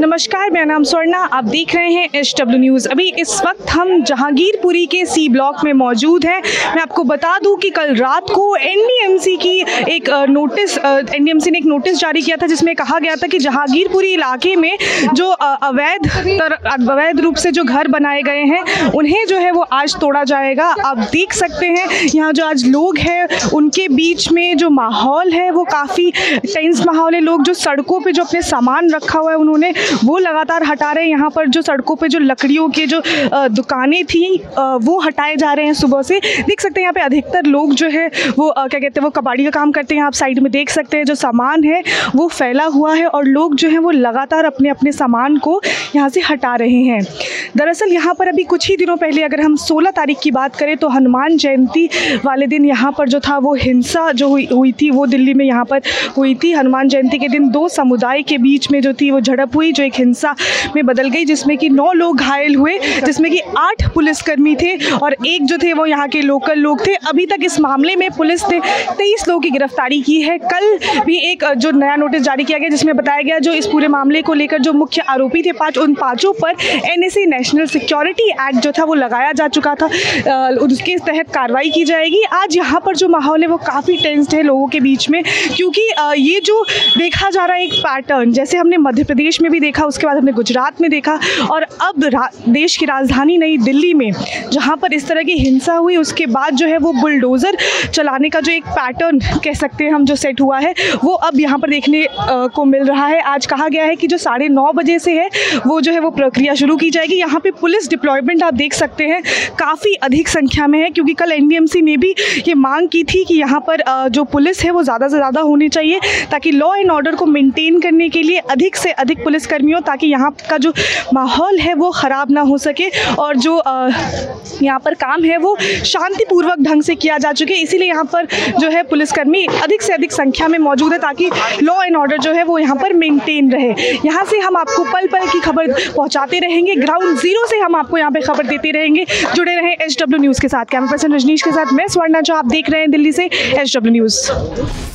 नमस्कार, मेरा नाम स्वर्णा, आप देख रहे हैं एच डब्ल्यू न्यूज़ अभी इस वक्त हम जहांगीरपुरी के सी ब्लॉक में मौजूद हैं। मैं आपको बता दूँ कि कल रात को एनडीएमसी की एक नोटिस एनडीएमसी ने एक नोटिस जारी किया था, जिसमें कहा गया था कि जहांगीरपुरी इलाके में जो अवैध अवैध रूप से जो घर बनाए गए हैं, उन्हें जो है वो आज तोड़ा जाएगा। आप देख सकते हैं, यहाँ जो आज लोग हैं, उनके बीच में जो माहौल है, वो काफ़ी टेंस माहौल है। लोग जो सड़कों पर जो अपने सामान रखा हुआ है, उन्होंने वो लगातार हटा रहे हैं। यहाँ पर जो सड़कों पर जो लकड़ियों के जो दुकानें थी वो हटाए जा रहे हैं सुबह से। देख सकते हैं यहाँ पे अधिकतर लोग जो है, वो क्या कहते हैं, वो कबाड़ी का काम करते हैं। आप साइड में देख सकते हैं जो सामान है, वो फैला हुआ है और लोग जो है, वो लगातार अपने अपने सामान को यहाँ से हटा रहे हैं। दरअसल यहाँ पर अभी कुछ ही दिनों पहले अगर हम 16 तारीख की बात करें तो हनुमान जयंती वाले दिन यहाँ पर जो था वो हिंसा जो हुई हुई थी वो दिल्ली में यहाँ पर हुई थी। हनुमान जयंती के दिन दो समुदाय के बीच में जो थी वो झड़प हुई, जो एक हिंसा में बदल गई, जिसमें कि नौ लोग घायल हुए, जिसमें कि आठ पुलिसकर्मी थे और एक जो थे वो यहाँ के लोकल लोग थे। अभी तक इस मामले में पुलिस ने तेईस लोगों की गिरफ्तारी की है। कल भी एक, जो नया नोटिस जारी किया गया, जिसमें बताया गया जो इस पूरे मामले को लेकर जो मुख्य आरोपी थे, पाँच, उन पाँचों पर एन नेशनल सिक्योरिटी एक्ट जो था वो लगाया जा चुका था। उसके तहत कार्रवाई की जाएगी। आज यहाँ पर जो माहौल है वो काफ़ी टेंस्ड है लोगों के बीच में, क्योंकि ये जो देखा जा रहा है एक पैटर्न जैसे हमने मध्य प्रदेश में भी देखा, उसके बाद हमने गुजरात में देखा, और अब देश की राजधानी नई दिल्ली में, जहाँ पर इस तरह की हिंसा हुई, उसके बाद जो है वो बुलडोज़र चलाने का जो एक पैटर्न कह सकते हैं हम, जो सेट हुआ है, वो अब यहाँ पर देखने को मिल रहा है। आज कहा गया है कि जो साढ़े नौ बजे से है, वो जो है वो प्रक्रिया शुरू की जाएगी। यहाँ पे पुलिस डिप्लॉयमेंट आप देख सकते हैं, काफ़ी अधिक संख्या में है, क्योंकि कल एनडीएमसी ने भी ये मांग की थी कि यहाँ पर जो पुलिस है वो ज़्यादा से ज़्यादा होनी चाहिए, ताकि लॉ एंड ऑर्डर को मेंटेन करने के लिए अधिक से अधिक पुलिसकर्मियों ताकि यहाँ का जो माहौल है वो ख़राब ना हो सके, और जो यहाँ पर काम है वो शांतिपूर्वक ढंग से किया जा चुके, इसीलिए यहाँ पर जो है पुलिसकर्मी अधिक से अधिक संख्या में मौजूद है, ताकि लॉ एंड ऑर्डर जो है वो यहाँ पर मेंटेन रहे। यहाँ से हम आपको पल पल की खबर पहुँचाते रहेंगे ग्राउंड ज़ीरो से हम आपको यहाँ पे खबर देते रहेंगे। जुड़े रहे एच न्यूज़ के साथ। कैमरा पर्सन रजनीश के साथ। मैं स्वर्णा जो आप देख रहे हैं दिल्ली से एच डब्ल्यू न्यूज़